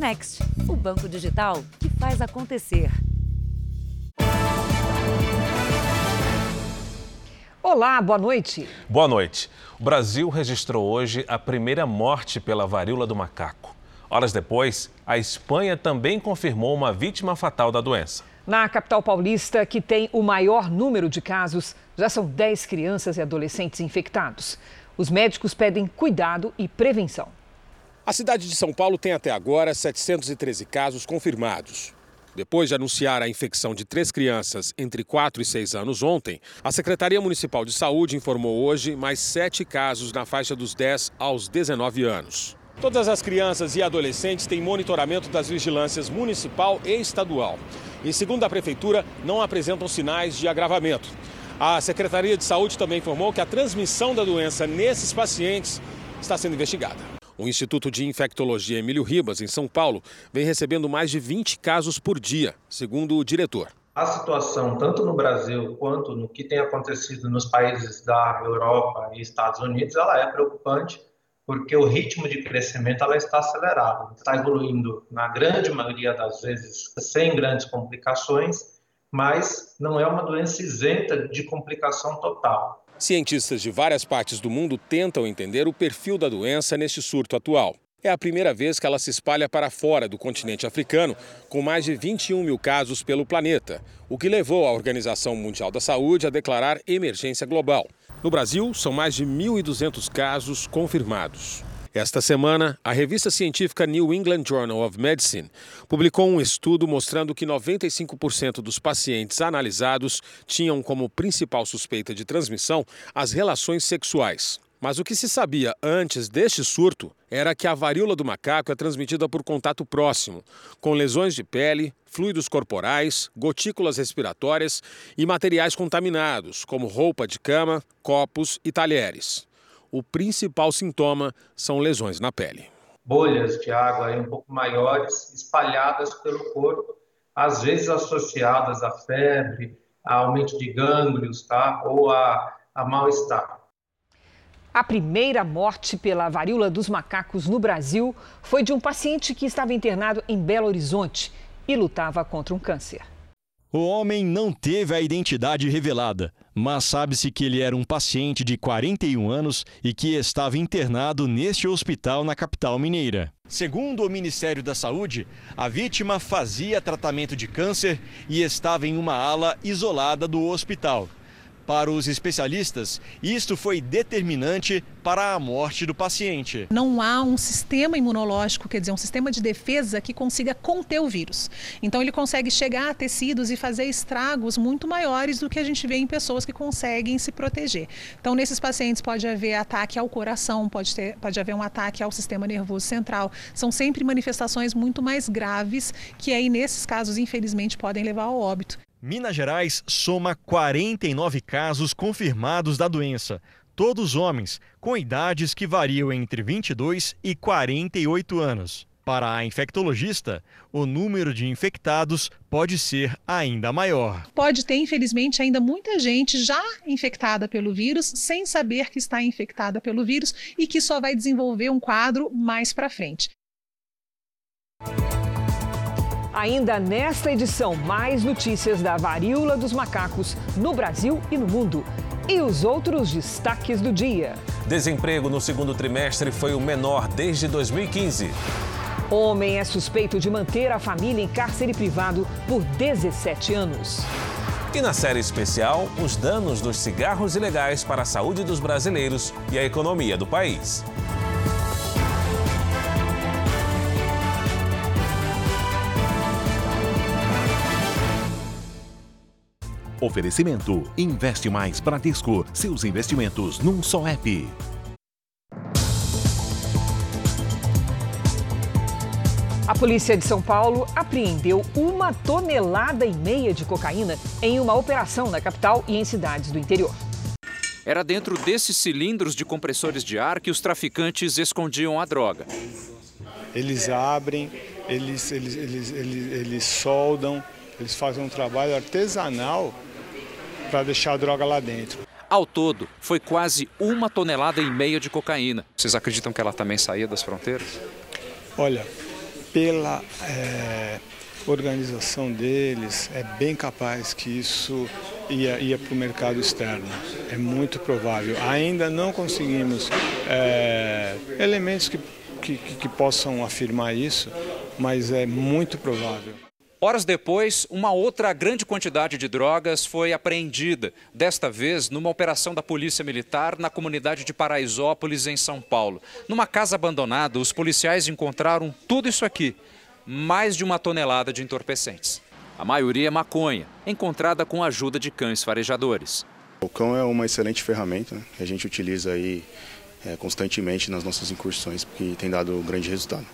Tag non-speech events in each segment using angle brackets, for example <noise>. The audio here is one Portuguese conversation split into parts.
Next, o banco digital que faz acontecer. Olá, boa noite. Boa noite. O Brasil registrou hoje a primeira morte pela varíola do macaco. Horas depois, a Espanha também confirmou uma vítima fatal da doença. Na capital paulista, que tem o maior número de casos, já são 10 crianças e adolescentes infectados. Os médicos pedem cuidado e prevenção. A cidade de São Paulo tem até agora 713 casos confirmados. Depois de anunciar a infecção de três crianças entre 4 e 6 anos ontem, a Secretaria Municipal de Saúde informou hoje mais sete casos na faixa dos 10 aos 19 anos. Todas as crianças e adolescentes têm monitoramento das vigilâncias municipal e estadual. E, segundo a Prefeitura, não apresentam sinais de agravamento. A Secretaria de Saúde também informou que a transmissão da doença nesses pacientes está sendo investigada. O Instituto de Infectologia Emílio Ribas, em São Paulo, vem recebendo mais de 20 casos por dia, segundo o diretor. A situação, tanto no Brasil quanto no que tem acontecido nos países da Europa e Estados Unidos, ela é preocupante, porque o ritmo de crescimento ela está acelerado, está evoluindo na grande maioria das vezes sem grandes complicações, mas não é uma doença isenta de complicação total. Cientistas de várias partes do mundo tentam entender o perfil da doença neste surto atual. É a primeira vez que ela se espalha para fora do continente africano, com mais de 21 mil casos pelo planeta, o que levou a Organização Mundial da Saúde a declarar emergência global. No Brasil, são mais de 1.200 casos confirmados. Esta semana, a revista científica New England Journal of Medicine publicou um estudo mostrando que 95% dos pacientes analisados tinham como principal suspeita de transmissão as relações sexuais. Mas o que se sabia antes deste surto era que a varíola do macaco é transmitida por contato próximo, com lesões de pele, fluidos corporais, gotículas respiratórias e materiais contaminados, como roupa de cama, copos e talheres o principal sintoma são lesões na pele. Bolhas de água um pouco maiores espalhadas pelo corpo, às vezes associadas à febre, a aumento de gânglios, tá? Ou a, a mal-estar. A primeira morte pela varíola dos macacos no Brasil foi de um paciente que estava internado em Belo Horizonte e lutava contra um câncer. O homem não teve a identidade revelada, mas sabe-se que ele era um paciente de 41 anos e que estava internado neste hospital na capital mineira. Segundo o Ministério da Saúde, a vítima fazia tratamento de câncer e estava em uma ala isolada do hospital. Para os especialistas, isto foi determinante para a morte do paciente. Não há um sistema imunológico, quer dizer, um sistema de defesa que consiga conter o vírus. Então, ele consegue chegar a tecidos e fazer estragos muito maiores do que a gente vê em pessoas que conseguem se proteger. Então, nesses pacientes pode haver ataque ao coração, pode, ter, pode haver um ataque ao sistema nervoso central. São sempre manifestações muito mais graves que aí, nesses casos, infelizmente, podem levar ao óbito. Minas Gerais soma 49 casos confirmados da doença, todos homens, com idades que variam entre 22 e 48 anos. Para a infectologista, o número de infectados pode ser ainda maior. Pode ter, infelizmente, ainda muita gente já infectada pelo vírus, sem saber que está infectada pelo vírus e que só vai desenvolver um quadro mais para frente. Ainda nesta edição, mais notícias da varíola dos macacos no Brasil e no mundo. E os outros destaques do dia. Desemprego no segundo trimestre foi o menor desde 2015. Homem é suspeito de manter a família em cárcere privado por 17 anos. E na série especial, os danos dos cigarros ilegais para a saúde dos brasileiros e a economia do país. Oferecimento: Investe Mais Bradesco. Seus investimentos num só app. A polícia de São Paulo apreendeu uma tonelada e meia de cocaína em uma operação na capital e em cidades do interior. Era dentro desses cilindros de compressores de ar que os traficantes escondiam a droga. Eles abrem, eles, eles, eles, eles, eles soldam, eles fazem um trabalho artesanal para deixar a droga lá dentro. Ao todo, foi quase uma tonelada e meia de cocaína. Vocês acreditam que ela também saía das fronteiras? Olha, pela é, organização deles, é bem capaz que isso ia, ia para o mercado externo. É muito provável. Ainda não conseguimos é, elementos que, que, que possam afirmar isso, mas é muito provável. Horas depois, uma outra grande quantidade de drogas foi apreendida, desta vez numa operação da Polícia Militar na comunidade de Paraisópolis, em São Paulo. Numa casa abandonada, os policiais encontraram tudo isso aqui, mais de uma tonelada de entorpecentes. A maioria é maconha, encontrada com a ajuda de cães farejadores. O cão é uma excelente ferramenta né, que a gente utiliza aí é, constantemente nas nossas incursões, porque tem dado grande resultado.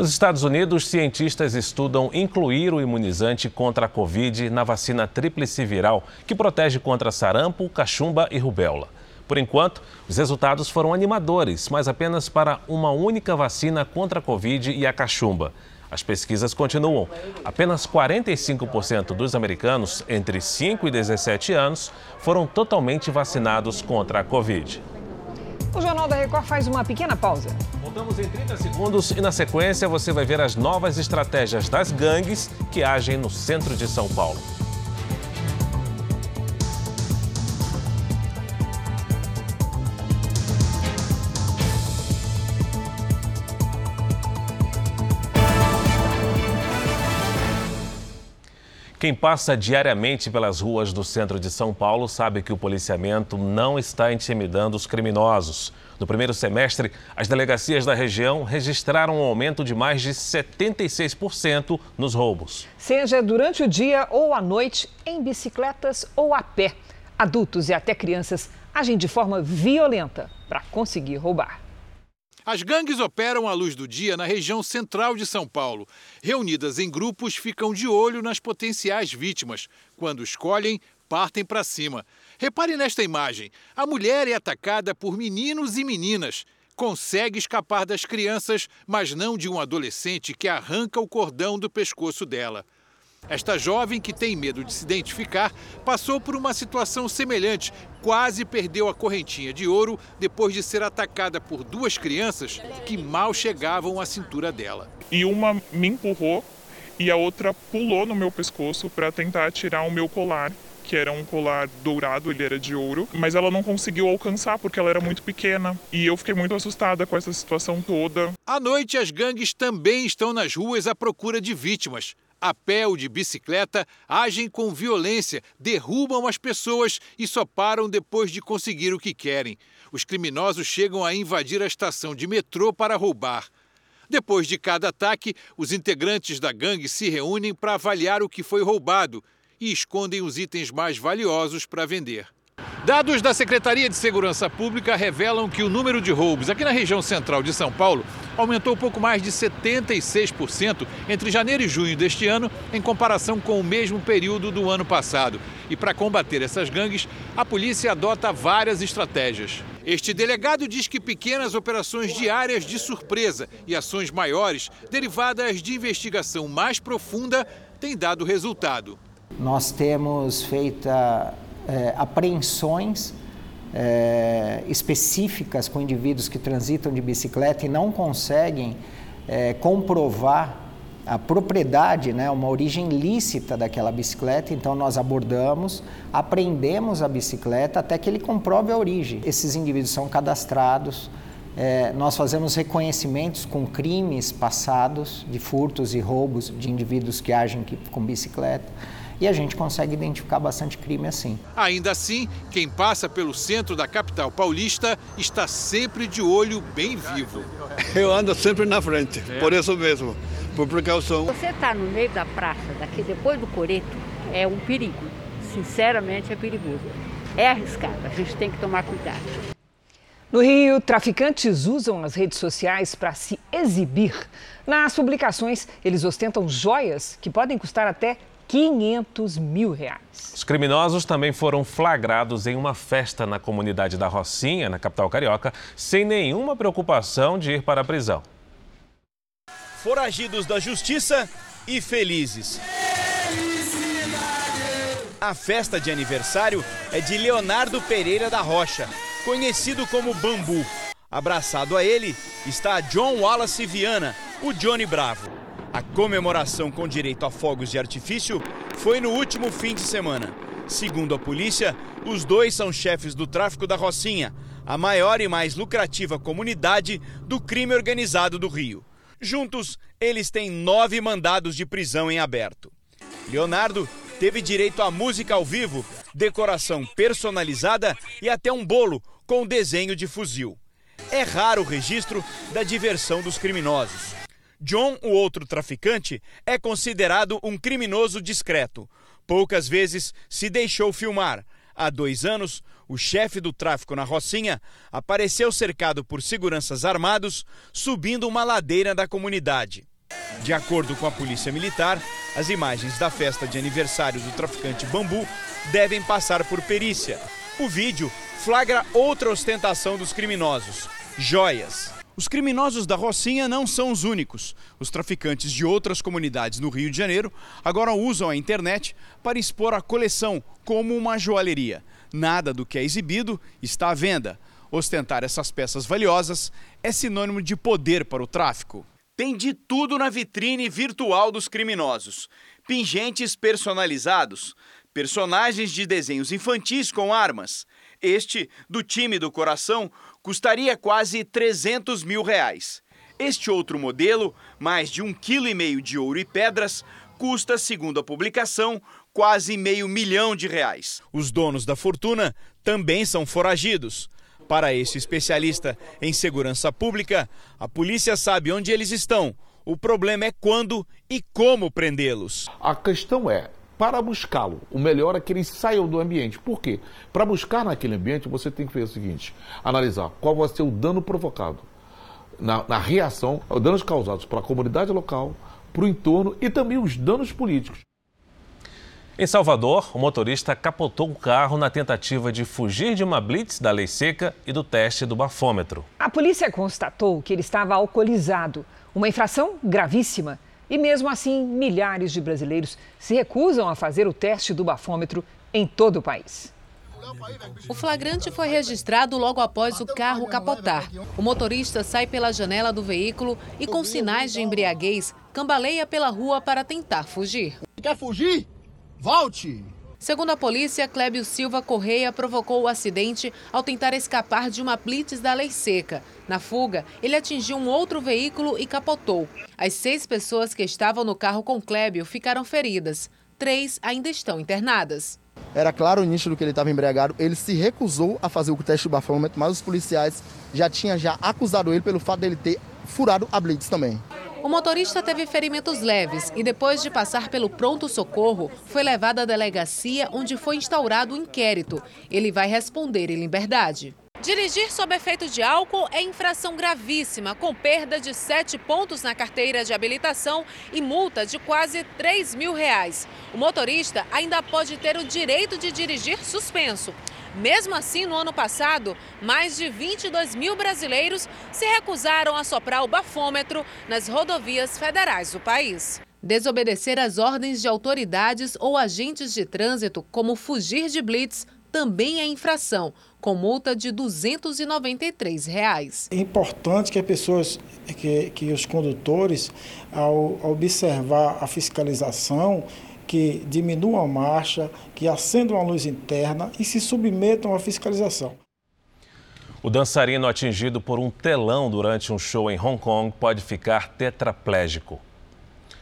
Nos Estados Unidos, cientistas estudam incluir o imunizante contra a Covid na vacina tríplice viral, que protege contra sarampo, cachumba e rubéola. Por enquanto, os resultados foram animadores, mas apenas para uma única vacina contra a Covid e a cachumba. As pesquisas continuam. Apenas 45% dos americanos entre 5 e 17 anos foram totalmente vacinados contra a Covid. O Jornal da Record faz uma pequena pausa. Voltamos em 30 segundos e na sequência você vai ver as novas estratégias das gangues que agem no centro de São Paulo. Quem passa diariamente pelas ruas do centro de São Paulo sabe que o policiamento não está intimidando os criminosos. No primeiro semestre, as delegacias da região registraram um aumento de mais de 76% nos roubos. Seja durante o dia ou à noite, em bicicletas ou a pé, adultos e até crianças agem de forma violenta para conseguir roubar. As gangues operam à luz do dia na região central de São Paulo. Reunidas em grupos, ficam de olho nas potenciais vítimas. Quando escolhem, partem para cima. Repare nesta imagem: a mulher é atacada por meninos e meninas. Consegue escapar das crianças, mas não de um adolescente que arranca o cordão do pescoço dela. Esta jovem, que tem medo de se identificar, passou por uma situação semelhante. Quase perdeu a correntinha de ouro depois de ser atacada por duas crianças que mal chegavam à cintura dela. E uma me empurrou e a outra pulou no meu pescoço para tentar tirar o meu colar que era um colar dourado, ele era de ouro, mas ela não conseguiu alcançar porque ela era muito pequena. E eu fiquei muito assustada com essa situação toda. À noite, as gangues também estão nas ruas à procura de vítimas a pé ou de bicicleta, agem com violência, derrubam as pessoas e só param depois de conseguir o que querem. Os criminosos chegam a invadir a estação de metrô para roubar. Depois de cada ataque, os integrantes da gangue se reúnem para avaliar o que foi roubado e escondem os itens mais valiosos para vender. Dados da Secretaria de Segurança Pública revelam que o número de roubos aqui na região central de São Paulo aumentou pouco mais de 76% entre janeiro e junho deste ano, em comparação com o mesmo período do ano passado. E para combater essas gangues, a polícia adota várias estratégias. Este delegado diz que pequenas operações diárias de surpresa e ações maiores, derivadas de investigação mais profunda, têm dado resultado. Nós temos feito é, apreensões é, específicas com indivíduos que transitam de bicicleta e não conseguem é, comprovar a propriedade, né, uma origem lícita daquela bicicleta, então nós abordamos, apreendemos a bicicleta até que ele comprove a origem. Esses indivíduos são cadastrados, é, nós fazemos reconhecimentos com crimes passados de furtos e roubos de indivíduos que agem com bicicleta e a gente consegue identificar bastante crime assim. Ainda assim, quem passa pelo centro da capital paulista está sempre de olho bem vivo. Eu ando sempre na frente, é. por isso mesmo, por precaução. Você está no meio da praça, daqui depois do coreto, é um perigo. Sinceramente, é perigoso. É arriscado, a gente tem que tomar cuidado. No Rio, traficantes usam as redes sociais para se exibir. Nas publicações, eles ostentam joias que podem custar até 500 mil reais. Os criminosos também foram flagrados em uma festa na comunidade da Rocinha, na capital carioca, sem nenhuma preocupação de ir para a prisão. Foragidos da justiça e felizes. A festa de aniversário é de Leonardo Pereira da Rocha, conhecido como Bambu. Abraçado a ele está John Wallace Viana, o Johnny Bravo. A comemoração com direito a fogos de artifício foi no último fim de semana. Segundo a polícia, os dois são chefes do tráfico da Rocinha, a maior e mais lucrativa comunidade do crime organizado do Rio. Juntos, eles têm nove mandados de prisão em aberto. Leonardo teve direito a música ao vivo, decoração personalizada e até um bolo com desenho de fuzil. É raro o registro da diversão dos criminosos. John, o outro traficante, é considerado um criminoso discreto. Poucas vezes se deixou filmar. Há dois anos, o chefe do tráfico na Rocinha apareceu cercado por seguranças armados subindo uma ladeira da comunidade. De acordo com a Polícia Militar, as imagens da festa de aniversário do traficante Bambu devem passar por perícia. O vídeo flagra outra ostentação dos criminosos: joias. Os criminosos da Rocinha não são os únicos. Os traficantes de outras comunidades no Rio de Janeiro agora usam a internet para expor a coleção como uma joalheria. Nada do que é exibido está à venda. Ostentar essas peças valiosas é sinônimo de poder para o tráfico. Tem de tudo na vitrine virtual dos criminosos: pingentes personalizados, personagens de desenhos infantis com armas. Este, do time do coração, custaria quase 300 mil reais. Este outro modelo, mais de um quilo e meio de ouro e pedras, custa, segundo a publicação, quase meio milhão de reais. Os donos da fortuna também são foragidos. Para esse especialista em segurança pública, a polícia sabe onde eles estão. O problema é quando e como prendê-los. A questão é, para buscá-lo, o melhor é que eles saiam do ambiente. Por quê? Para buscar naquele ambiente, você tem que fazer o seguinte: analisar qual vai ser o dano provocado na, na reação, os danos causados para a comunidade local, para o entorno e também os danos políticos. Em Salvador, o motorista capotou o carro na tentativa de fugir de uma blitz da lei seca e do teste do bafômetro. A polícia constatou que ele estava alcoolizado, uma infração gravíssima. E mesmo assim, milhares de brasileiros se recusam a fazer o teste do bafômetro em todo o país. O flagrante foi registrado logo após o carro capotar. O motorista sai pela janela do veículo e, com sinais de embriaguez, cambaleia pela rua para tentar fugir. Quer fugir? Volte! Segundo a polícia, Clébio Silva Correia provocou o acidente ao tentar escapar de uma blitz da lei seca. Na fuga, ele atingiu um outro veículo e capotou. As seis pessoas que estavam no carro com Clébio ficaram feridas. Três ainda estão internadas. Era claro o início do que ele estava embriagado. Ele se recusou a fazer o teste do bafômetro, mas os policiais já tinham já acusado ele pelo fato dele ter furado a blitz também. O motorista teve ferimentos leves e, depois de passar pelo pronto-socorro, foi levado à delegacia onde foi instaurado o um inquérito. Ele vai responder em liberdade. Dirigir sob efeito de álcool é infração gravíssima, com perda de sete pontos na carteira de habilitação e multa de quase 3 mil reais. O motorista ainda pode ter o direito de dirigir suspenso. Mesmo assim, no ano passado, mais de 22 mil brasileiros se recusaram a soprar o bafômetro nas rodovias federais do país. Desobedecer às ordens de autoridades ou agentes de trânsito, como fugir de blitz, também é infração, com multa de 293 reais. É importante que as pessoas, que, que os condutores, ao observar a fiscalização, que diminuam a marcha, que acendam a luz interna e se submetam à fiscalização. O dançarino atingido por um telão durante um show em Hong Kong pode ficar tetraplégico.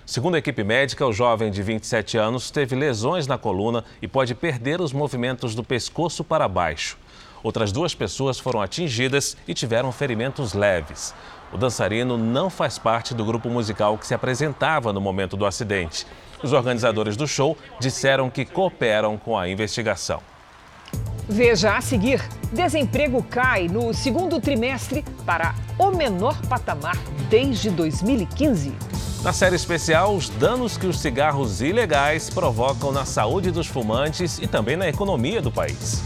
Segundo a equipe médica, o jovem de 27 anos teve lesões na coluna e pode perder os movimentos do pescoço para baixo. Outras duas pessoas foram atingidas e tiveram ferimentos leves. O dançarino não faz parte do grupo musical que se apresentava no momento do acidente. Os organizadores do show disseram que cooperam com a investigação. Veja a seguir: desemprego cai no segundo trimestre para o menor patamar desde 2015. Na série especial, os danos que os cigarros ilegais provocam na saúde dos fumantes e também na economia do país.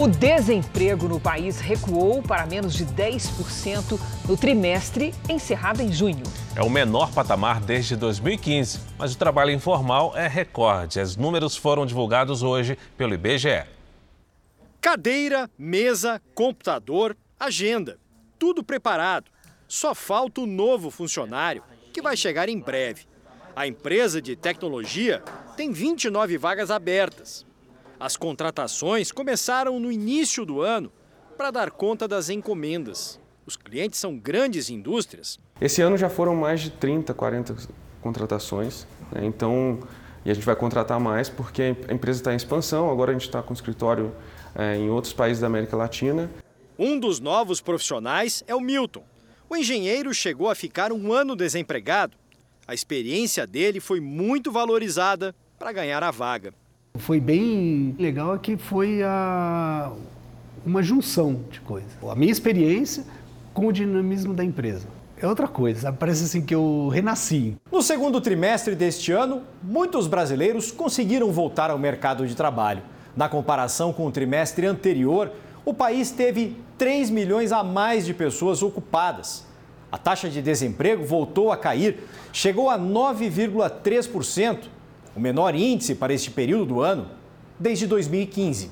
O desemprego no país recuou para menos de 10% no trimestre encerrado em junho. É o menor patamar desde 2015, mas o trabalho informal é recorde. Os números foram divulgados hoje pelo IBGE. Cadeira, mesa, computador, agenda. Tudo preparado. Só falta o novo funcionário, que vai chegar em breve. A empresa de tecnologia tem 29 vagas abertas. As contratações começaram no início do ano para dar conta das encomendas. Os clientes são grandes indústrias. Esse ano já foram mais de 30, 40 contratações. Né? Então, e a gente vai contratar mais porque a empresa está em expansão. Agora a gente está com escritório é, em outros países da América Latina. Um dos novos profissionais é o Milton. O engenheiro chegou a ficar um ano desempregado. A experiência dele foi muito valorizada para ganhar a vaga. Foi bem legal é que foi a, uma junção de coisas. A minha experiência com o dinamismo da empresa. É outra coisa, parece assim que eu renasci. No segundo trimestre deste ano, muitos brasileiros conseguiram voltar ao mercado de trabalho. Na comparação com o trimestre anterior, o país teve 3 milhões a mais de pessoas ocupadas. A taxa de desemprego voltou a cair, chegou a 9,3%, o menor índice para este período do ano desde 2015.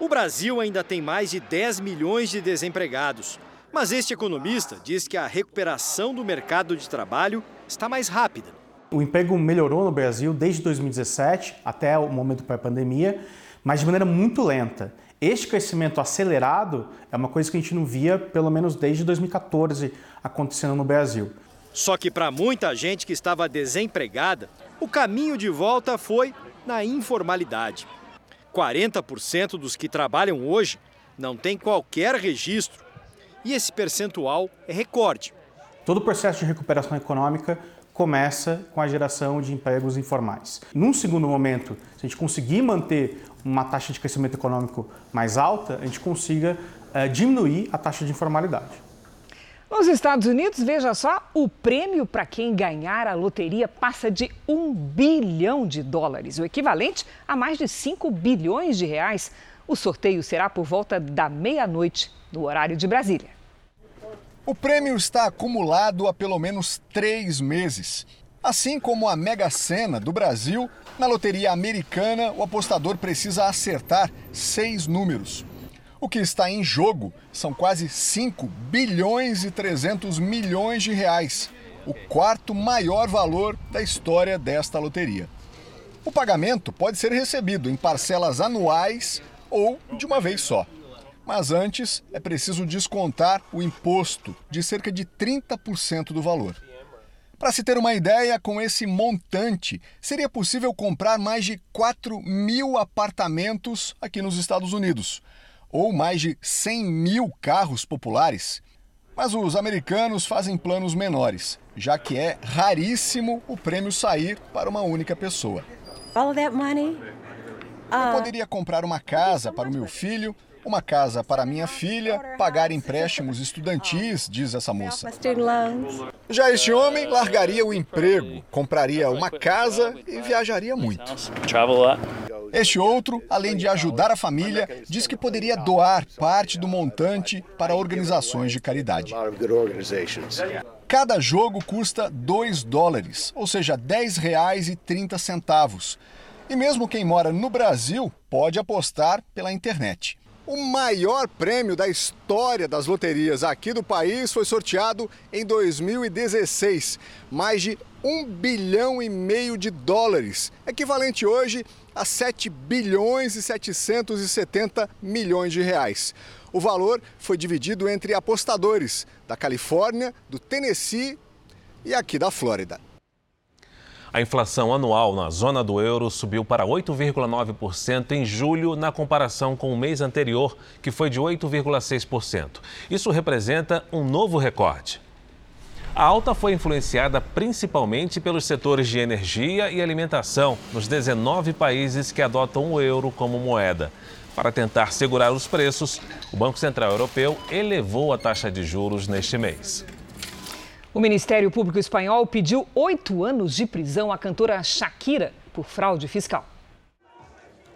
O Brasil ainda tem mais de 10 milhões de desempregados, mas este economista diz que a recuperação do mercado de trabalho está mais rápida. O emprego melhorou no Brasil desde 2017 até o momento pré-pandemia, mas de maneira muito lenta. Este crescimento acelerado é uma coisa que a gente não via pelo menos desde 2014 acontecendo no Brasil. Só que para muita gente que estava desempregada, o caminho de volta foi na informalidade. 40% dos que trabalham hoje não têm qualquer registro. E esse percentual é recorde. Todo o processo de recuperação econômica começa com a geração de empregos informais. Num segundo momento, se a gente conseguir manter uma taxa de crescimento econômico mais alta, a gente consiga uh, diminuir a taxa de informalidade. Nos Estados Unidos, veja só, o prêmio para quem ganhar a loteria passa de um bilhão de dólares, o equivalente a mais de 5 bilhões de reais. O sorteio será por volta da meia-noite, no horário de Brasília. O prêmio está acumulado há pelo menos três meses. Assim como a Mega Sena do Brasil, na loteria americana, o apostador precisa acertar seis números. O que está em jogo são quase 5 bilhões e 300 milhões de reais, o quarto maior valor da história desta loteria. O pagamento pode ser recebido em parcelas anuais ou de uma vez só. Mas antes é preciso descontar o imposto de cerca de 30% do valor. Para se ter uma ideia, com esse montante, seria possível comprar mais de 4 mil apartamentos aqui nos Estados Unidos, ou mais de 100 mil carros populares. Mas os americanos fazem planos menores, já que é raríssimo o prêmio sair para uma única pessoa. Eu poderia comprar uma casa para o meu filho, uma casa para minha filha, pagar empréstimos estudantis, diz essa moça. Já este homem largaria o emprego, compraria uma casa e viajaria muito. Este outro, além de ajudar a família, diz que poderia doar parte do montante para organizações de caridade. Cada jogo custa 2 dólares, ou seja, R$ 10,30. E mesmo quem mora no Brasil pode apostar pela internet. O maior prêmio da história das loterias aqui do país foi sorteado em 2016. Mais de 1 bilhão e meio de dólares, equivalente hoje a 7 bilhões e 770 milhões de reais. O valor foi dividido entre apostadores da Califórnia, do Tennessee e aqui da Flórida. A inflação anual na zona do euro subiu para 8,9% em julho, na comparação com o mês anterior, que foi de 8,6%. Isso representa um novo recorde. A alta foi influenciada principalmente pelos setores de energia e alimentação nos 19 países que adotam o euro como moeda. Para tentar segurar os preços, o Banco Central Europeu elevou a taxa de juros neste mês. O Ministério Público Espanhol pediu oito anos de prisão à cantora Shakira por fraude fiscal.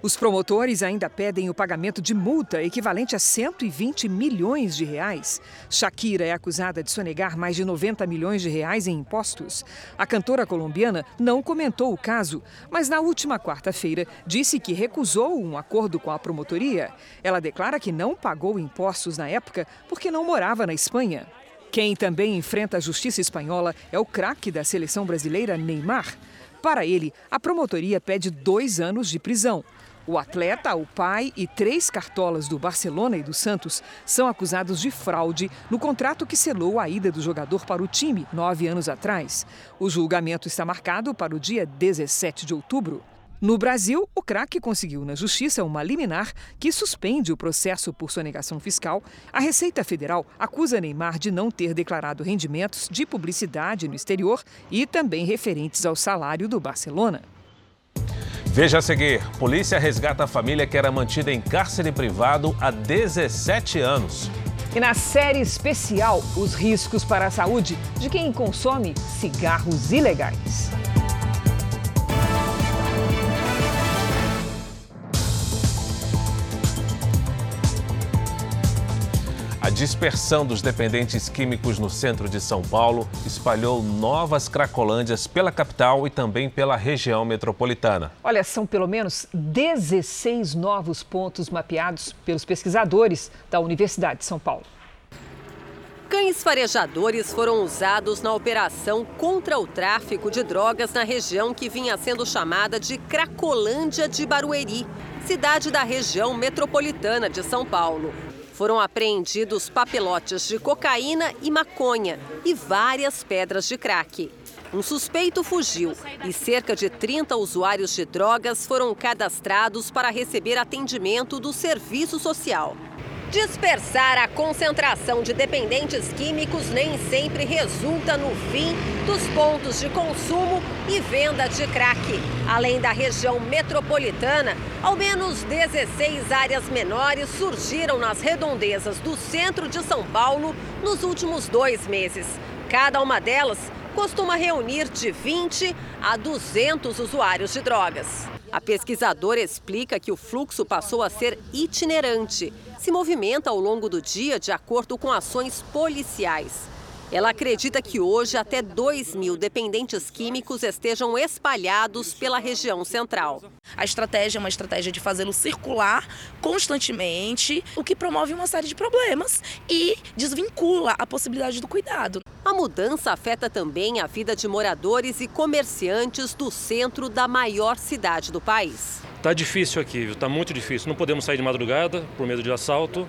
Os promotores ainda pedem o pagamento de multa equivalente a 120 milhões de reais. Shakira é acusada de sonegar mais de 90 milhões de reais em impostos. A cantora colombiana não comentou o caso, mas na última quarta-feira disse que recusou um acordo com a promotoria. Ela declara que não pagou impostos na época porque não morava na Espanha. Quem também enfrenta a justiça espanhola é o craque da seleção brasileira, Neymar. Para ele, a promotoria pede dois anos de prisão. O atleta, o pai e três cartolas do Barcelona e do Santos são acusados de fraude no contrato que selou a ida do jogador para o time nove anos atrás. O julgamento está marcado para o dia 17 de outubro. No Brasil, o craque conseguiu na justiça uma liminar que suspende o processo por sonegação fiscal. A Receita Federal acusa Neymar de não ter declarado rendimentos de publicidade no exterior e também referentes ao salário do Barcelona. Veja a seguir: polícia resgata a família que era mantida em cárcere privado há 17 anos. E na série especial, os riscos para a saúde de quem consome cigarros ilegais. Dispersão dos dependentes químicos no centro de São Paulo espalhou novas cracolândias pela capital e também pela região metropolitana. Olha, são pelo menos 16 novos pontos mapeados pelos pesquisadores da Universidade de São Paulo. Cães farejadores foram usados na operação contra o tráfico de drogas na região que vinha sendo chamada de Cracolândia de Barueri, cidade da região metropolitana de São Paulo. Foram apreendidos papelotes de cocaína e maconha e várias pedras de crack. Um suspeito fugiu e cerca de 30 usuários de drogas foram cadastrados para receber atendimento do serviço social. Dispersar a concentração de dependentes químicos nem sempre resulta no fim dos pontos de consumo e venda de crack. Além da região metropolitana, ao menos 16 áreas menores surgiram nas redondezas do centro de São Paulo nos últimos dois meses. Cada uma delas costuma reunir de 20 a 200 usuários de drogas. A pesquisadora explica que o fluxo passou a ser itinerante se movimenta ao longo do dia de acordo com ações policiais. Ela acredita que hoje até 2 mil dependentes químicos estejam espalhados pela região central. A estratégia é uma estratégia de fazê-lo circular constantemente, o que promove uma série de problemas e desvincula a possibilidade do cuidado. A mudança afeta também a vida de moradores e comerciantes do centro da maior cidade do país. Tá difícil aqui, viu? Tá muito difícil. Não podemos sair de madrugada por medo de assalto.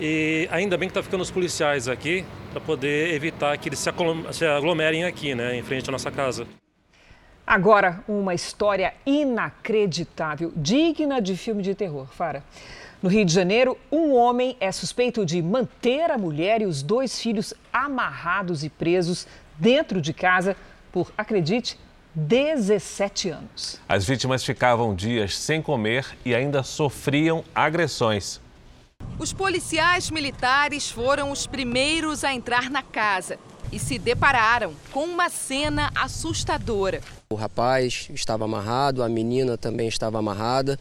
E ainda bem que tá ficando os policiais aqui para poder evitar que eles se aglomerem aqui, né, em frente à nossa casa. Agora, uma história inacreditável, digna de filme de terror, Fara. No Rio de Janeiro, um homem é suspeito de manter a mulher e os dois filhos amarrados e presos dentro de casa por, acredite, 17 anos. As vítimas ficavam dias sem comer e ainda sofriam agressões. Os policiais militares foram os primeiros a entrar na casa e se depararam com uma cena assustadora. O rapaz estava amarrado, a menina também estava amarrada.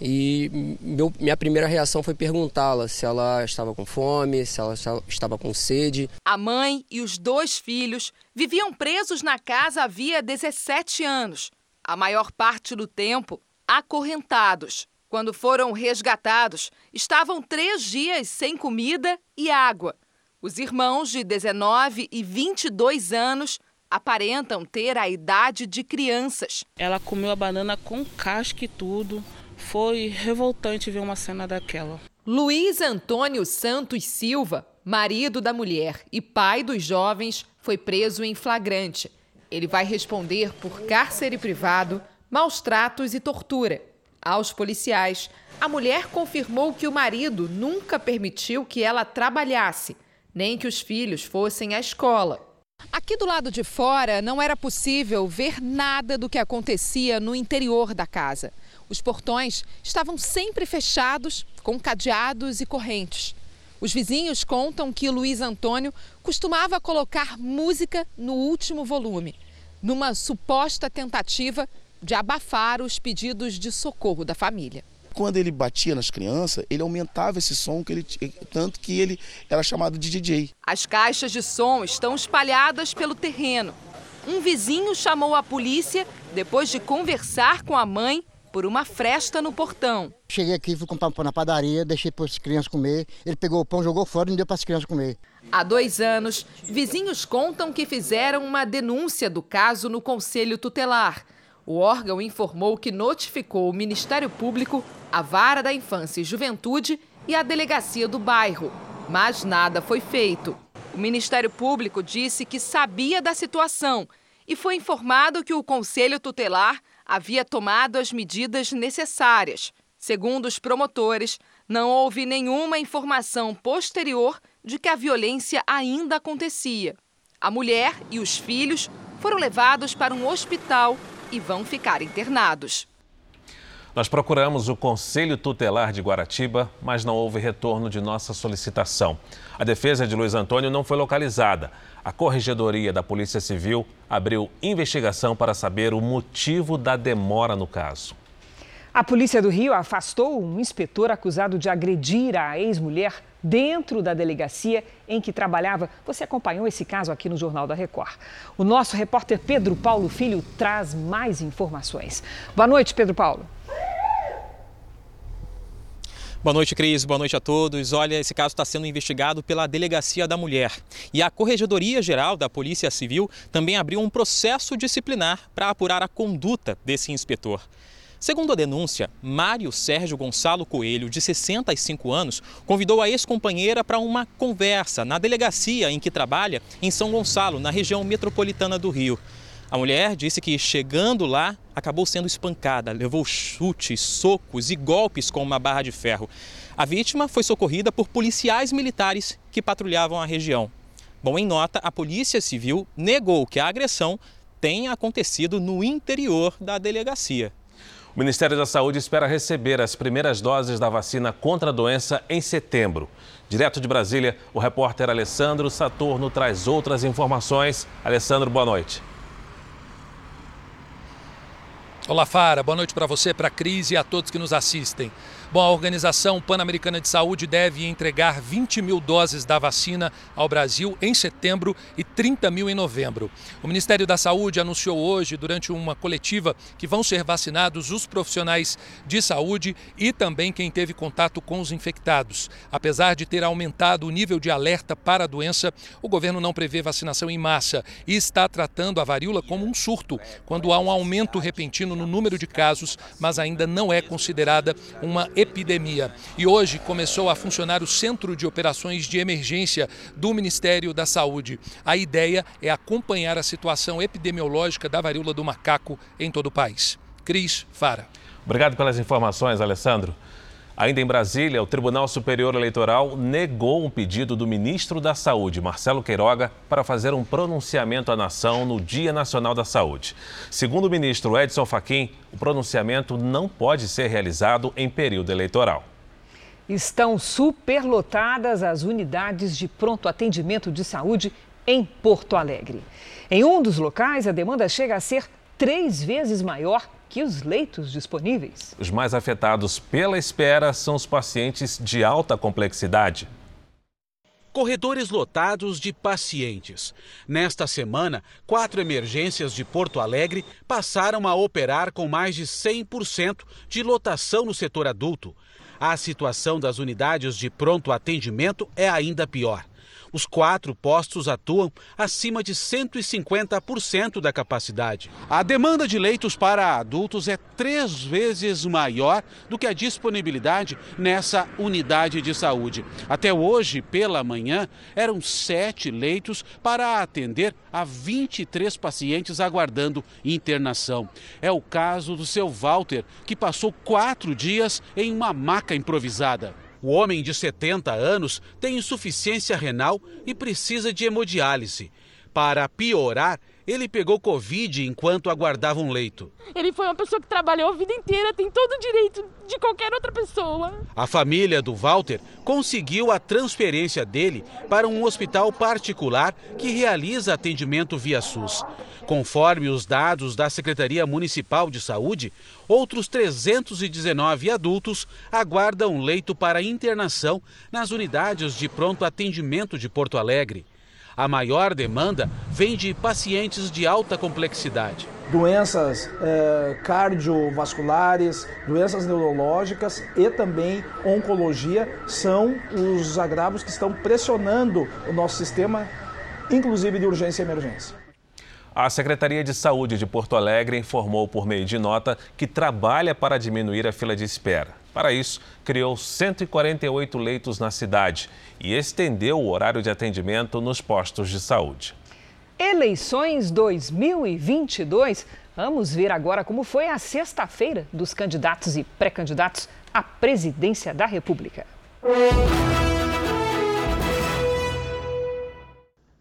E meu, minha primeira reação foi perguntá-la se ela estava com fome, se ela estava com sede. A mãe e os dois filhos viviam presos na casa havia 17 anos, a maior parte do tempo acorrentados. Quando foram resgatados, estavam três dias sem comida e água. Os irmãos de 19 e 22 anos aparentam ter a idade de crianças. Ela comeu a banana com casca e tudo. Foi revoltante ver uma cena daquela. Luiz Antônio Santos Silva, marido da mulher e pai dos jovens, foi preso em flagrante. Ele vai responder por cárcere privado, maus tratos e tortura. Aos policiais, a mulher confirmou que o marido nunca permitiu que ela trabalhasse, nem que os filhos fossem à escola. Aqui do lado de fora não era possível ver nada do que acontecia no interior da casa. Os portões estavam sempre fechados, com cadeados e correntes. Os vizinhos contam que Luiz Antônio costumava colocar música no último volume, numa suposta tentativa de abafar os pedidos de socorro da família. Quando ele batia nas crianças, ele aumentava esse som que ele tanto que ele era chamado de DJ. As caixas de som estão espalhadas pelo terreno. Um vizinho chamou a polícia depois de conversar com a mãe por uma fresta no portão. Cheguei aqui, fui comprar um pão na padaria, deixei para as crianças comer. Ele pegou o pão, jogou fora e não deu para as crianças comer. Há dois anos, vizinhos contam que fizeram uma denúncia do caso no Conselho Tutelar. O órgão informou que notificou o Ministério Público, a Vara da Infância e Juventude e a Delegacia do Bairro, mas nada foi feito. O Ministério Público disse que sabia da situação e foi informado que o Conselho Tutelar havia tomado as medidas necessárias. Segundo os promotores, não houve nenhuma informação posterior de que a violência ainda acontecia. A mulher e os filhos foram levados para um hospital e vão ficar internados. Nós procuramos o Conselho Tutelar de Guaratiba, mas não houve retorno de nossa solicitação. A defesa de Luiz Antônio não foi localizada. A Corregedoria da Polícia Civil abriu investigação para saber o motivo da demora no caso. A Polícia do Rio afastou um inspetor acusado de agredir a ex-mulher dentro da delegacia em que trabalhava. Você acompanhou esse caso aqui no Jornal da Record. O nosso repórter Pedro Paulo Filho traz mais informações. Boa noite, Pedro Paulo. Boa noite, Cris. Boa noite a todos. Olha, esse caso está sendo investigado pela Delegacia da Mulher. E a Corregedoria Geral da Polícia Civil também abriu um processo disciplinar para apurar a conduta desse inspetor. Segundo a denúncia, Mário Sérgio Gonçalo Coelho, de 65 anos, convidou a ex-companheira para uma conversa na delegacia em que trabalha, em São Gonçalo, na região metropolitana do Rio. A mulher disse que, chegando lá, acabou sendo espancada, levou chutes, socos e golpes com uma barra de ferro. A vítima foi socorrida por policiais militares que patrulhavam a região. Bom, em nota, a Polícia Civil negou que a agressão tenha acontecido no interior da delegacia. O Ministério da Saúde espera receber as primeiras doses da vacina contra a doença em setembro. Direto de Brasília, o repórter Alessandro Saturno traz outras informações. Alessandro, boa noite. Olá, Fara. Boa noite para você, para a Cris e a todos que nos assistem. Bom, a Organização Pan-Americana de Saúde deve entregar 20 mil doses da vacina ao Brasil em setembro e 30 mil em novembro. O Ministério da Saúde anunciou hoje, durante uma coletiva, que vão ser vacinados os profissionais de saúde e também quem teve contato com os infectados. Apesar de ter aumentado o nível de alerta para a doença, o governo não prevê vacinação em massa e está tratando a varíola como um surto, quando há um aumento repentino no número de casos, mas ainda não é considerada uma epidemia. E hoje começou a funcionar o Centro de Operações de Emergência do Ministério da Saúde. A ideia é acompanhar a situação epidemiológica da varíola do macaco em todo o país. Cris Fara. Obrigado pelas informações, Alessandro. Ainda em Brasília, o Tribunal Superior Eleitoral negou um pedido do ministro da Saúde, Marcelo Queiroga, para fazer um pronunciamento à nação no Dia Nacional da Saúde. Segundo o ministro Edson Fachin, o pronunciamento não pode ser realizado em período eleitoral. Estão superlotadas as unidades de pronto atendimento de saúde em Porto Alegre. Em um dos locais, a demanda chega a ser três vezes maior que os leitos disponíveis. Os mais afetados pela espera são os pacientes de alta complexidade. Corredores lotados de pacientes. Nesta semana, quatro emergências de Porto Alegre passaram a operar com mais de 100% de lotação no setor adulto. A situação das unidades de pronto atendimento é ainda pior. Os quatro postos atuam acima de 150% da capacidade. A demanda de leitos para adultos é três vezes maior do que a disponibilidade nessa unidade de saúde. Até hoje, pela manhã, eram sete leitos para atender a 23 pacientes aguardando internação. É o caso do seu Walter, que passou quatro dias em uma maca improvisada. O homem de 70 anos tem insuficiência renal e precisa de hemodiálise. Para piorar, ele pegou Covid enquanto aguardava um leito. Ele foi uma pessoa que trabalhou a vida inteira, tem todo o direito de qualquer outra pessoa. A família do Walter conseguiu a transferência dele para um hospital particular que realiza atendimento via SUS. Conforme os dados da Secretaria Municipal de Saúde, outros 319 adultos aguardam leito para internação nas unidades de pronto atendimento de Porto Alegre. A maior demanda vem de pacientes de alta complexidade. Doenças eh, cardiovasculares, doenças neurológicas e também oncologia são os agravos que estão pressionando o nosso sistema, inclusive de urgência e emergência. A Secretaria de Saúde de Porto Alegre informou por meio de nota que trabalha para diminuir a fila de espera. Para isso, criou 148 leitos na cidade e estendeu o horário de atendimento nos postos de saúde. Eleições 2022. Vamos ver agora como foi a sexta-feira dos candidatos e pré-candidatos à presidência da República.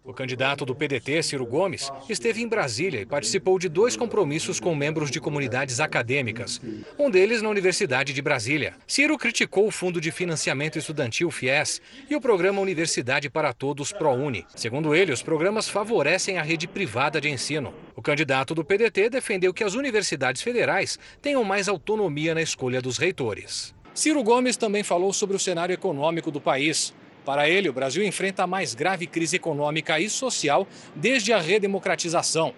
O candidato do PDT, Ciro Gomes, esteve em Brasília e participou de dois compromissos com membros de comunidades acadêmicas, um deles na Universidade de Brasília. Ciro criticou o Fundo de Financiamento Estudantil FIES e o programa Universidade para Todos ProUni. Segundo ele, os programas favorecem a rede privada de ensino. O candidato do PDT defendeu que as universidades federais tenham mais autonomia na escolha dos reitores. Ciro Gomes também falou sobre o cenário econômico do país. Para ele, o Brasil enfrenta a mais grave crise econômica e social desde a redemocratização.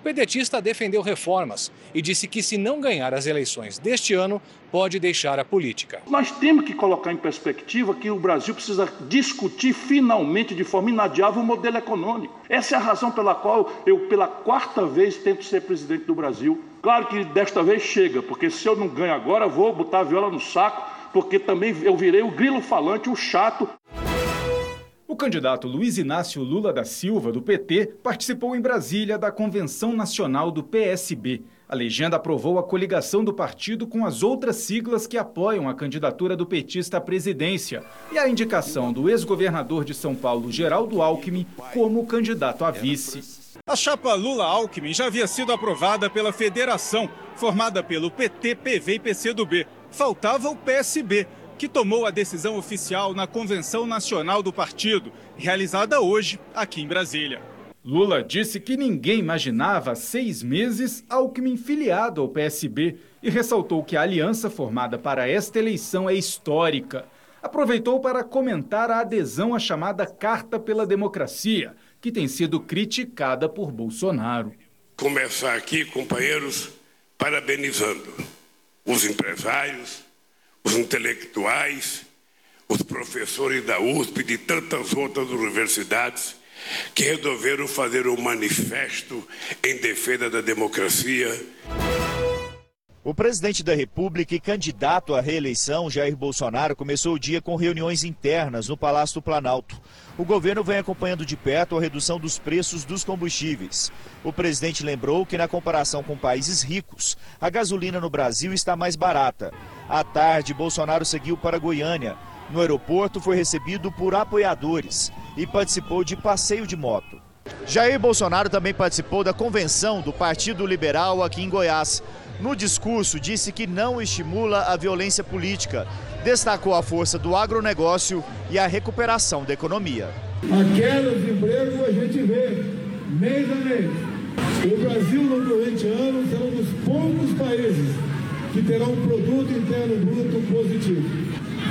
O pedetista defendeu reformas e disse que, se não ganhar as eleições deste ano, pode deixar a política. Nós temos que colocar em perspectiva que o Brasil precisa discutir finalmente, de forma inadiável, o modelo econômico. Essa é a razão pela qual eu, pela quarta vez, tento ser presidente do Brasil. Claro que desta vez chega, porque se eu não ganho agora, vou botar a viola no saco, porque também eu virei o grilo falante, o chato. O candidato Luiz Inácio Lula da Silva, do PT, participou em Brasília da Convenção Nacional do PSB. A legenda aprovou a coligação do partido com as outras siglas que apoiam a candidatura do petista à presidência e a indicação do ex-governador de São Paulo, Geraldo Alckmin, como candidato a vice. A chapa Lula-Alckmin já havia sido aprovada pela federação, formada pelo PT, PV e PCdoB. Faltava o PSB, que tomou a decisão oficial na Convenção Nacional do Partido, realizada hoje aqui em Brasília. Lula disse que ninguém imaginava há seis meses Alckmin filiado ao PSB e ressaltou que a aliança formada para esta eleição é histórica. Aproveitou para comentar a adesão à chamada Carta pela Democracia, que tem sido criticada por Bolsonaro. Começar aqui, companheiros, parabenizando os empresários, os intelectuais, os professores da USP e de tantas outras universidades que resolveram fazer um manifesto em defesa da democracia. O presidente da República e candidato à reeleição, Jair Bolsonaro, começou o dia com reuniões internas no Palácio do Planalto. O governo vem acompanhando de perto a redução dos preços dos combustíveis. O presidente lembrou que, na comparação com países ricos, a gasolina no Brasil está mais barata. À tarde, Bolsonaro seguiu para Goiânia. No aeroporto, foi recebido por apoiadores e participou de passeio de moto. Jair Bolsonaro também participou da convenção do Partido Liberal aqui em Goiás. No discurso, disse que não estimula a violência política. Destacou a força do agronegócio e a recuperação da economia. A queda de emprego a gente vê mês a mês. O Brasil, no corrente ano, será um dos poucos países que terá um produto interno bruto positivo.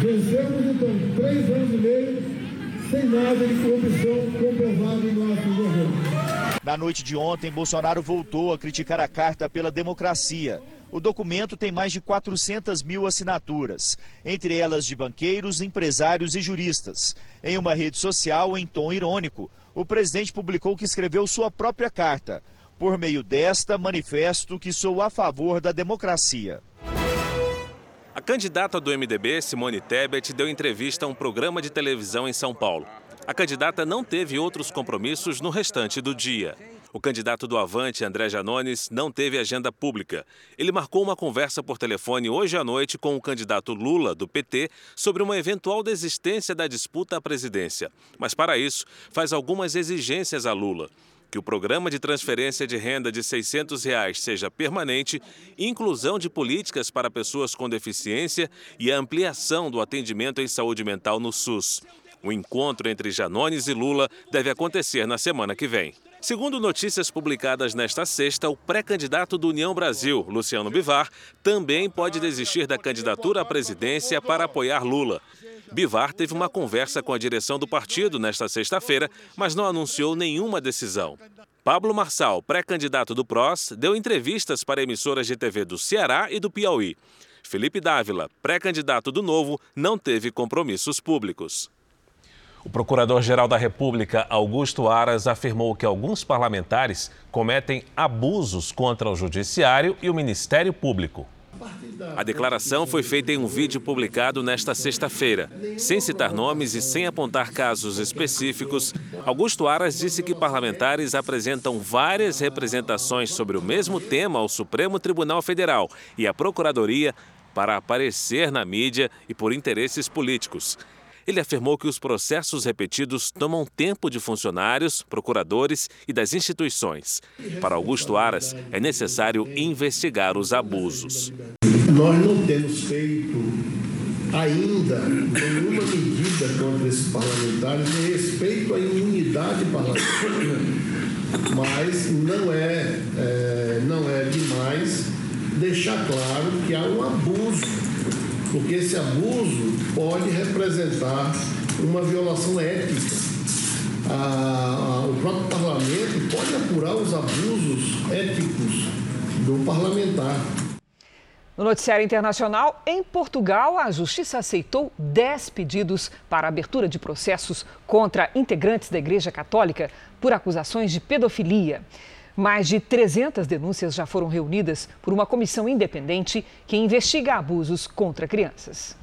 Vencemos, então, três anos e meio sem nada de corrupção comprovada em nosso governo. Na noite de ontem, Bolsonaro voltou a criticar a Carta pela Democracia. O documento tem mais de 400 mil assinaturas, entre elas de banqueiros, empresários e juristas. Em uma rede social, em tom irônico, o presidente publicou que escreveu sua própria carta. Por meio desta, manifesto que sou a favor da democracia. A candidata do MDB, Simone Tebet, deu entrevista a um programa de televisão em São Paulo. A candidata não teve outros compromissos no restante do dia. O candidato do Avante, André Janones, não teve agenda pública. Ele marcou uma conversa por telefone hoje à noite com o candidato Lula, do PT, sobre uma eventual desistência da disputa à presidência. Mas, para isso, faz algumas exigências a Lula. Que o programa de transferência de renda de 600 reais seja permanente, inclusão de políticas para pessoas com deficiência e a ampliação do atendimento em saúde mental no SUS. O encontro entre Janones e Lula deve acontecer na semana que vem. Segundo notícias publicadas nesta sexta, o pré-candidato do União Brasil, Luciano Bivar, também pode desistir da candidatura à presidência para apoiar Lula. Bivar teve uma conversa com a direção do partido nesta sexta-feira, mas não anunciou nenhuma decisão. Pablo Marçal, pré-candidato do PROS, deu entrevistas para emissoras de TV do Ceará e do Piauí. Felipe Dávila, pré-candidato do Novo, não teve compromissos públicos. O Procurador-Geral da República, Augusto Aras, afirmou que alguns parlamentares cometem abusos contra o Judiciário e o Ministério Público. A declaração foi feita em um vídeo publicado nesta sexta-feira. Sem citar nomes e sem apontar casos específicos, Augusto Aras disse que parlamentares apresentam várias representações sobre o mesmo tema ao Supremo Tribunal Federal e à Procuradoria para aparecer na mídia e por interesses políticos. Ele afirmou que os processos repetidos tomam tempo de funcionários, procuradores e das instituições. Para Augusto Aras, é necessário investigar os abusos. Nós não temos feito ainda nenhuma medida contra esses parlamentares em respeito à imunidade parlamentar. Mas não é, é, não é demais deixar claro que há um abuso porque esse abuso pode representar uma violação ética. O próprio parlamento pode apurar os abusos éticos do parlamentar. No noticiário internacional, em Portugal, a justiça aceitou 10 pedidos para abertura de processos contra integrantes da Igreja Católica por acusações de pedofilia. Mais de 300 denúncias já foram reunidas por uma comissão independente que investiga abusos contra crianças.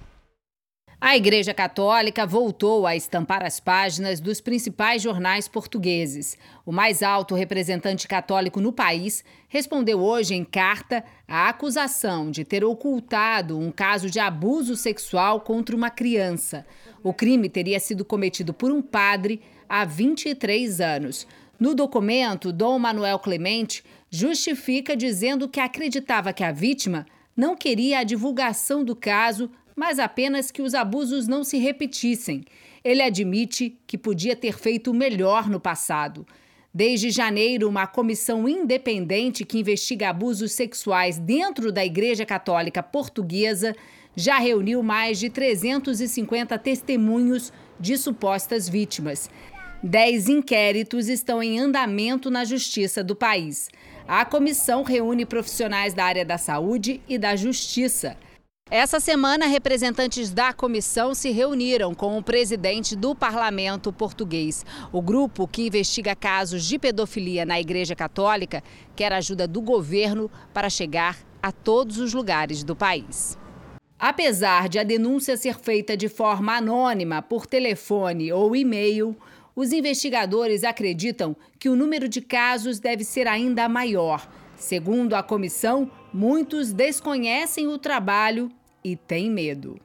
A Igreja Católica voltou a estampar as páginas dos principais jornais portugueses. O mais alto representante católico no país respondeu hoje em carta à acusação de ter ocultado um caso de abuso sexual contra uma criança. O crime teria sido cometido por um padre há 23 anos. No documento, Dom Manuel Clemente justifica dizendo que acreditava que a vítima não queria a divulgação do caso, mas apenas que os abusos não se repetissem. Ele admite que podia ter feito melhor no passado. Desde janeiro, uma comissão independente que investiga abusos sexuais dentro da Igreja Católica Portuguesa já reuniu mais de 350 testemunhos de supostas vítimas. Dez inquéritos estão em andamento na justiça do país. A comissão reúne profissionais da área da saúde e da justiça. Essa semana, representantes da comissão se reuniram com o presidente do parlamento português. O grupo que investiga casos de pedofilia na Igreja Católica quer ajuda do governo para chegar a todos os lugares do país. Apesar de a denúncia ser feita de forma anônima, por telefone ou e-mail, os investigadores acreditam que o número de casos deve ser ainda maior. Segundo a comissão, muitos desconhecem o trabalho e têm medo.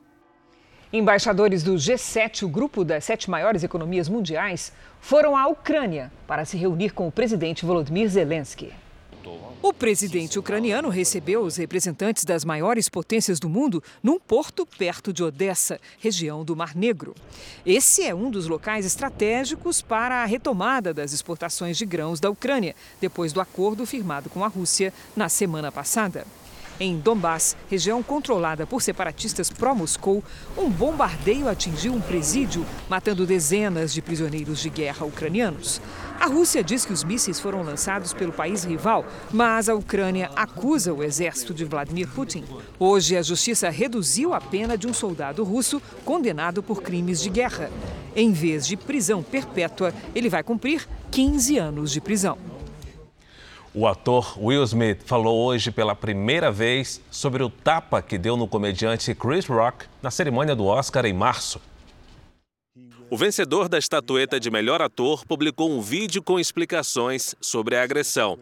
Embaixadores do G7, o grupo das sete maiores economias mundiais, foram à Ucrânia para se reunir com o presidente Volodymyr Zelensky. O presidente ucraniano recebeu os representantes das maiores potências do mundo num porto perto de Odessa, região do Mar Negro. Esse é um dos locais estratégicos para a retomada das exportações de grãos da Ucrânia, depois do acordo firmado com a Rússia na semana passada. Em Donbass, região controlada por separatistas pró-Moscou, um bombardeio atingiu um presídio, matando dezenas de prisioneiros de guerra ucranianos. A Rússia diz que os mísseis foram lançados pelo país rival, mas a Ucrânia acusa o exército de Vladimir Putin. Hoje, a justiça reduziu a pena de um soldado russo condenado por crimes de guerra. Em vez de prisão perpétua, ele vai cumprir 15 anos de prisão. O ator Will Smith falou hoje pela primeira vez sobre o tapa que deu no comediante Chris Rock na cerimônia do Oscar em março. O vencedor da estatueta de melhor ator publicou um vídeo com explicações sobre a agressão.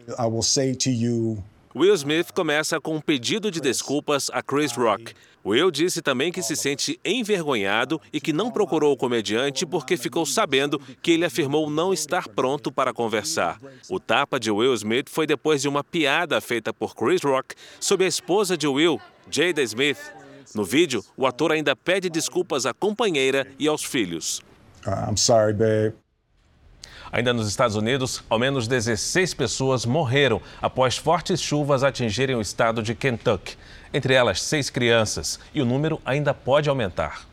Will Smith começa com um pedido de desculpas a Chris Rock, Will disse também que se sente envergonhado e que não procurou o comediante porque ficou sabendo que ele afirmou não estar pronto para conversar. O tapa de Will Smith foi depois de uma piada feita por Chris Rock sobre a esposa de Will, Jada Smith. No vídeo, o ator ainda pede desculpas à companheira e aos filhos. I'm sorry, babe. Ainda nos Estados Unidos, ao menos 16 pessoas morreram após fortes chuvas atingirem o estado de Kentucky. Entre elas, seis crianças, e o número ainda pode aumentar.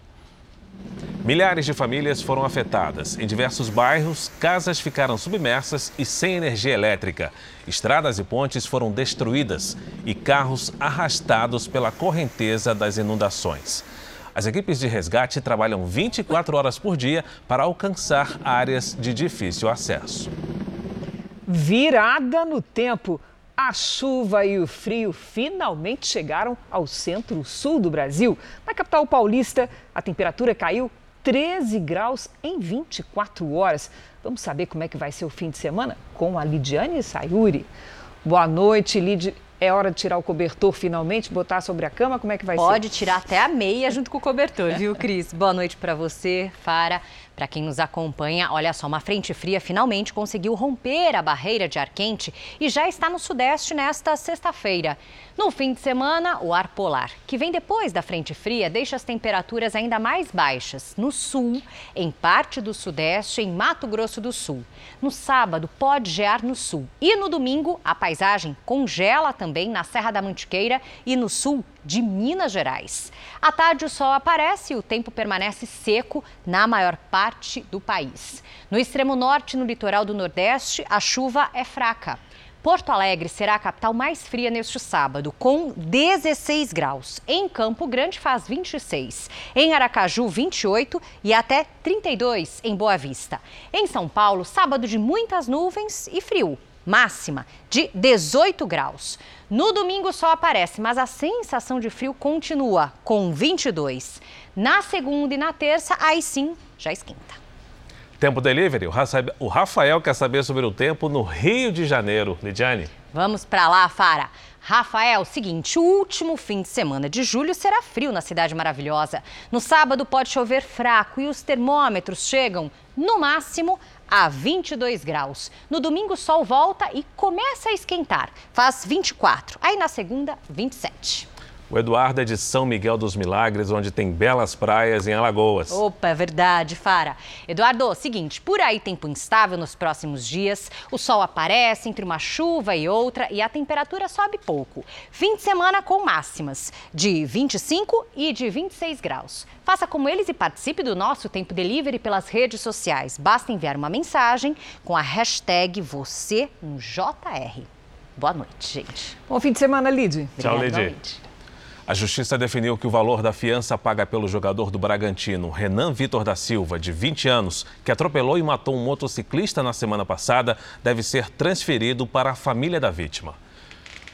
Milhares de famílias foram afetadas. Em diversos bairros, casas ficaram submersas e sem energia elétrica. Estradas e pontes foram destruídas e carros arrastados pela correnteza das inundações. As equipes de resgate trabalham 24 horas por dia para alcançar áreas de difícil acesso. Virada no tempo. A chuva e o frio finalmente chegaram ao centro-sul do Brasil. Na capital paulista, a temperatura caiu 13 graus em 24 horas. Vamos saber como é que vai ser o fim de semana com a Lidiane Sayuri. Boa noite, Lid. É hora de tirar o cobertor finalmente, botar sobre a cama? Como é que vai Pode ser? Pode tirar até a meia junto com o cobertor, viu, Cris? Boa noite para você, Fara. Para quem nos acompanha, olha só, uma frente fria finalmente conseguiu romper a barreira de ar quente e já está no sudeste nesta sexta-feira. No fim de semana, o ar polar, que vem depois da frente fria, deixa as temperaturas ainda mais baixas no sul, em parte do sudeste, em Mato Grosso do Sul. No sábado, pode gear no sul. E no domingo, a paisagem congela também na Serra da Mantiqueira e no sul de Minas Gerais. À tarde, o sol aparece e o tempo permanece seco na maior parte do país. No extremo norte no litoral do Nordeste, a chuva é fraca. Porto Alegre será a capital mais fria neste sábado, com 16 graus. Em Campo Grande faz 26, em Aracaju 28 e até 32 em Boa Vista. Em São Paulo, sábado de muitas nuvens e frio, máxima de 18 graus. No domingo o sol aparece, mas a sensação de frio continua com 22. Na segunda e na terça, aí sim já esquenta. Tempo Delivery, o Rafael quer saber sobre o tempo no Rio de Janeiro. Lidiane. Vamos para lá, Fara. Rafael, seguinte, o último fim de semana de julho será frio na cidade maravilhosa. No sábado pode chover fraco e os termômetros chegam, no máximo, a 22 graus. No domingo o sol volta e começa a esquentar, faz 24. Aí na segunda, 27. O Eduardo é de São Miguel dos Milagres, onde tem belas praias em Alagoas. Opa, é verdade, Fara. Eduardo, seguinte, por aí tempo instável nos próximos dias, o sol aparece entre uma chuva e outra e a temperatura sobe pouco. Fim de semana com máximas de 25 e de 26 graus. Faça como eles e participe do nosso Tempo Delivery pelas redes sociais. Basta enviar uma mensagem com a hashtag você no JR. Boa noite, gente. Bom fim de semana, Lid. Tchau, Lid. A Justiça definiu que o valor da fiança paga pelo jogador do Bragantino, Renan Vitor da Silva, de 20 anos, que atropelou e matou um motociclista na semana passada, deve ser transferido para a família da vítima.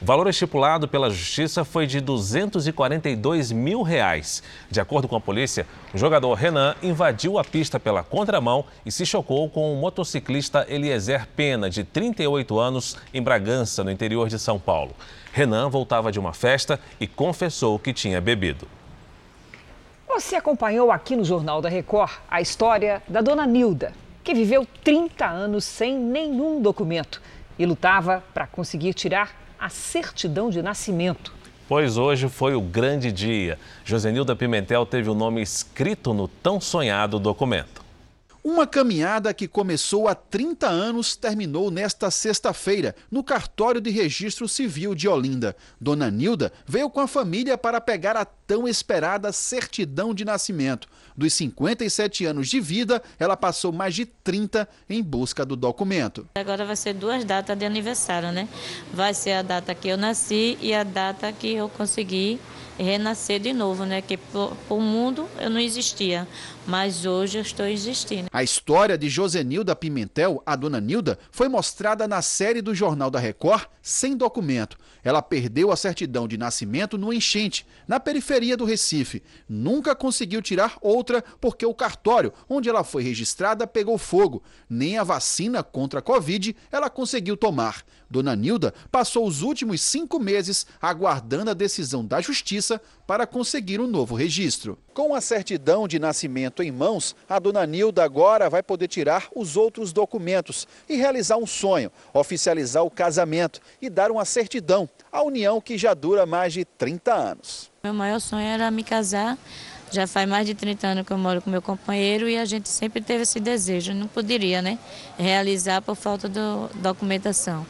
O valor estipulado pela Justiça foi de 242 mil reais. De acordo com a polícia, o jogador Renan invadiu a pista pela contramão e se chocou com o motociclista Eliezer Pena, de 38 anos, em Bragança, no interior de São Paulo. Renan voltava de uma festa e confessou que tinha bebido. Você acompanhou aqui no Jornal da Record a história da dona Nilda, que viveu 30 anos sem nenhum documento e lutava para conseguir tirar a certidão de nascimento. Pois hoje foi o grande dia. Josenilda Pimentel teve o nome escrito no tão sonhado documento. Uma caminhada que começou há 30 anos terminou nesta sexta-feira, no cartório de registro civil de Olinda. Dona Nilda veio com a família para pegar a tão esperada certidão de nascimento. Dos 57 anos de vida, ela passou mais de 30 em busca do documento. Agora vai ser duas datas de aniversário, né? Vai ser a data que eu nasci e a data que eu consegui renascer de novo, né? Que o mundo eu não existia, mas hoje eu estou existindo. A história de Josenilda Pimentel, a dona Nilda, foi mostrada na série do Jornal da Record sem documento. Ela perdeu a certidão de nascimento no enchente, na periferia do Recife. Nunca conseguiu tirar outra porque o cartório onde ela foi registrada pegou fogo. Nem a vacina contra a Covid ela conseguiu tomar. Dona Nilda passou os últimos cinco meses aguardando a decisão da Justiça para conseguir um novo registro. Com a certidão de nascimento em mãos, a Dona Nilda agora vai poder tirar os outros documentos e realizar um sonho, oficializar o casamento e dar uma certidão à união que já dura mais de 30 anos. Meu maior sonho era me casar. Já faz mais de 30 anos que eu moro com meu companheiro e a gente sempre teve esse desejo. Não poderia, né? Realizar por falta de documentação.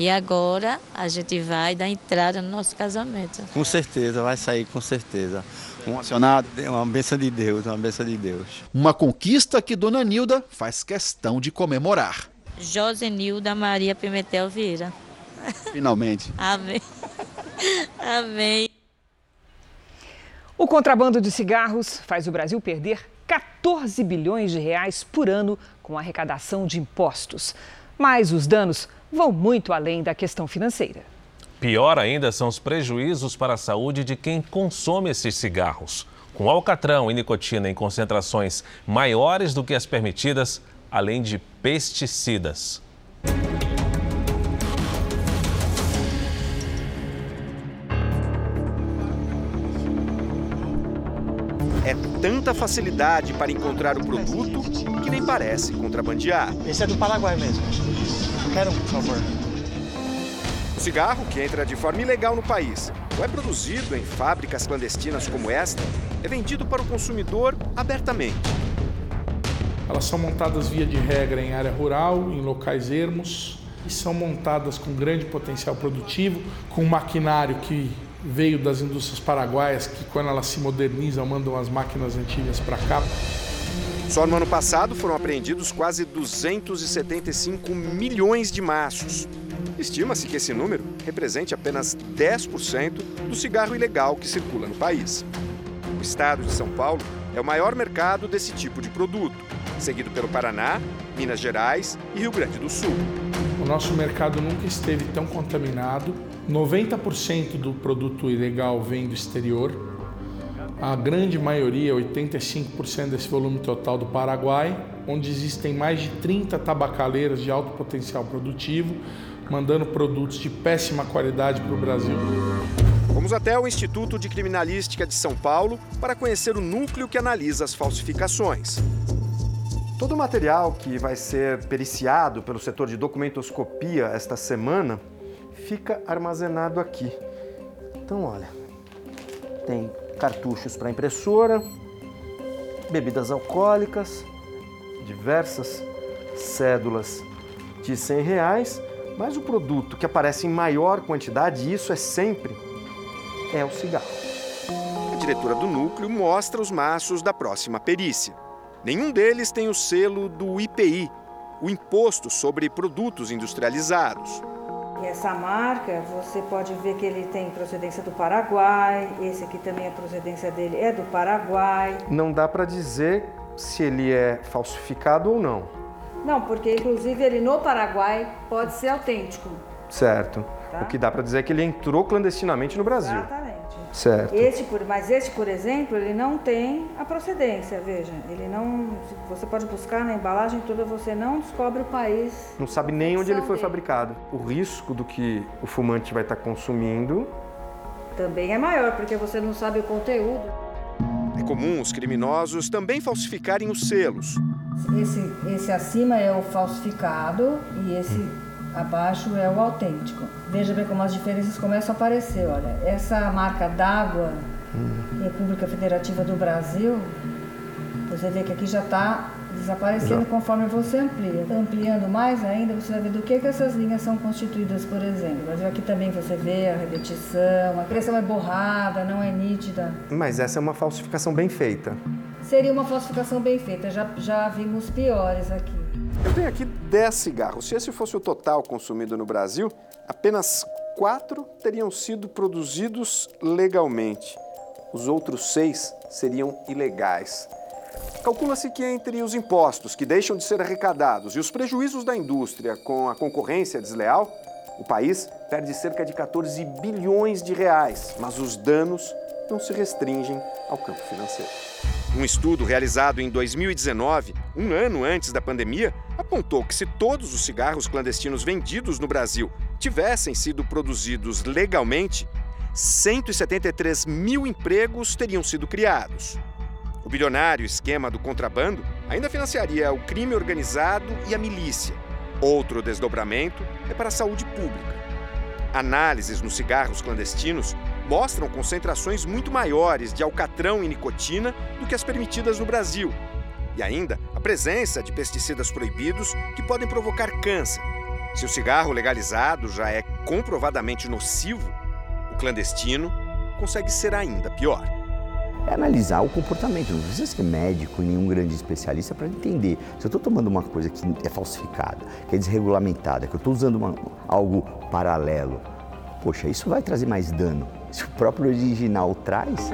E agora a gente vai dar entrada no nosso casamento. Com certeza, vai sair com certeza. Um acionado, uma benção de Deus, uma benção de Deus. Uma conquista que Dona Nilda faz questão de comemorar. Josenilda Maria Pimentel Vieira. Finalmente. <laughs> Amém. Amém. O contrabando de cigarros faz o Brasil perder 14 bilhões de reais por ano com arrecadação de impostos. Mas os danos vão muito além da questão financeira. Pior ainda são os prejuízos para a saúde de quem consome esses cigarros. Com alcatrão e nicotina em concentrações maiores do que as permitidas, além de pesticidas. É tanta facilidade para encontrar o produto que nem parece contrabandear. Esse é do Paraguai mesmo. Quero, por favor. O cigarro, que entra de forma ilegal no país, ou é produzido em fábricas clandestinas como esta, é vendido para o consumidor abertamente. Elas são montadas via de regra em área rural, em locais ermos, e são montadas com grande potencial produtivo, com maquinário que veio das indústrias paraguaias, que quando elas se modernizam, mandam as máquinas antigas para cá. Só no ano passado foram apreendidos quase 275 milhões de maços. Estima-se que esse número represente apenas 10% do cigarro ilegal que circula no país. O estado de São Paulo é o maior mercado desse tipo de produto, seguido pelo Paraná, Minas Gerais e Rio Grande do Sul. O nosso mercado nunca esteve tão contaminado. 90% do produto ilegal vem do exterior. A grande maioria, 85% desse volume total do Paraguai, onde existem mais de 30 tabacaleiras de alto potencial produtivo, mandando produtos de péssima qualidade para o Brasil. Fomos até o Instituto de Criminalística de São Paulo para conhecer o núcleo que analisa as falsificações. Todo o material que vai ser periciado pelo setor de documentoscopia esta semana fica armazenado aqui. Então, olha, tem cartuchos para impressora, bebidas alcoólicas, diversas cédulas de 100 reais, mas o produto que aparece em maior quantidade, e isso é sempre, é o cigarro. A diretora do núcleo mostra os maços da próxima perícia. Nenhum deles tem o selo do IPI, o Imposto sobre Produtos Industrializados. E essa marca, você pode ver que ele tem procedência do Paraguai, esse aqui também a procedência dele é do Paraguai. Não dá para dizer se ele é falsificado ou não. Não, porque inclusive ele no Paraguai pode ser autêntico. Certo. Tá. O que dá para dizer é que ele entrou clandestinamente no Brasil. Exatamente. Certo. Este, por, mas este, por exemplo, ele não tem a procedência, veja. Ele não. Você pode buscar na embalagem toda, você não descobre o país. Não sabe nem onde ele foi dele. fabricado. O risco do que o fumante vai estar consumindo. Também é maior, porque você não sabe o conteúdo. É comum os criminosos também falsificarem os selos. Esse, esse acima é o falsificado e esse abaixo é o autêntico. Veja bem como as diferenças começam a aparecer. Olha, essa marca d'água, República Federativa do Brasil, você vê que aqui já está desaparecendo Já. conforme você amplia. Ampliando mais ainda, você vai ver do que, que essas linhas são constituídas, por exemplo. Mas aqui também você vê a repetição, a impressão é borrada, não é nítida. Mas essa é uma falsificação bem feita. Seria uma falsificação bem feita, já, já vimos piores aqui. Eu tenho aqui 10 cigarros. Se esse fosse o total consumido no Brasil, apenas 4 teriam sido produzidos legalmente. Os outros 6 seriam ilegais. Calcula-se que entre os impostos que deixam de ser arrecadados e os prejuízos da indústria com a concorrência desleal, o país perde cerca de 14 bilhões de reais, mas os danos não se restringem ao campo financeiro. Um estudo realizado em 2019, um ano antes da pandemia, apontou que se todos os cigarros clandestinos vendidos no Brasil tivessem sido produzidos legalmente, 173 mil empregos teriam sido criados. O bilionário esquema do contrabando ainda financiaria o crime organizado e a milícia. Outro desdobramento é para a saúde pública. Análises nos cigarros clandestinos mostram concentrações muito maiores de alcatrão e nicotina do que as permitidas no Brasil. E ainda presença de pesticidas proibidos que podem provocar câncer. Se o cigarro legalizado já é comprovadamente nocivo, o clandestino consegue ser ainda pior. É analisar o comportamento, não precisa ser médico, nenhum grande especialista para entender. Se eu estou tomando uma coisa que é falsificada, que é desregulamentada, que eu estou usando uma, algo paralelo, poxa, isso vai trazer mais dano. Se o próprio original traz.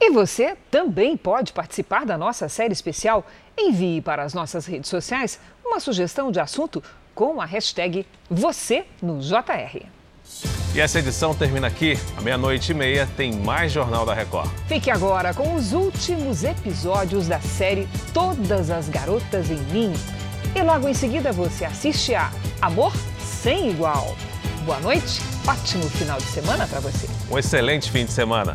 E você também pode participar da nossa série especial. Envie para as nossas redes sociais uma sugestão de assunto com a hashtag você no JR. E essa edição termina aqui. À meia-noite e meia tem mais Jornal da Record. Fique agora com os últimos episódios da série Todas as Garotas em Mim. E logo em seguida você assiste a Amor Sem Igual. Boa noite, ótimo final de semana para você. Um excelente fim de semana.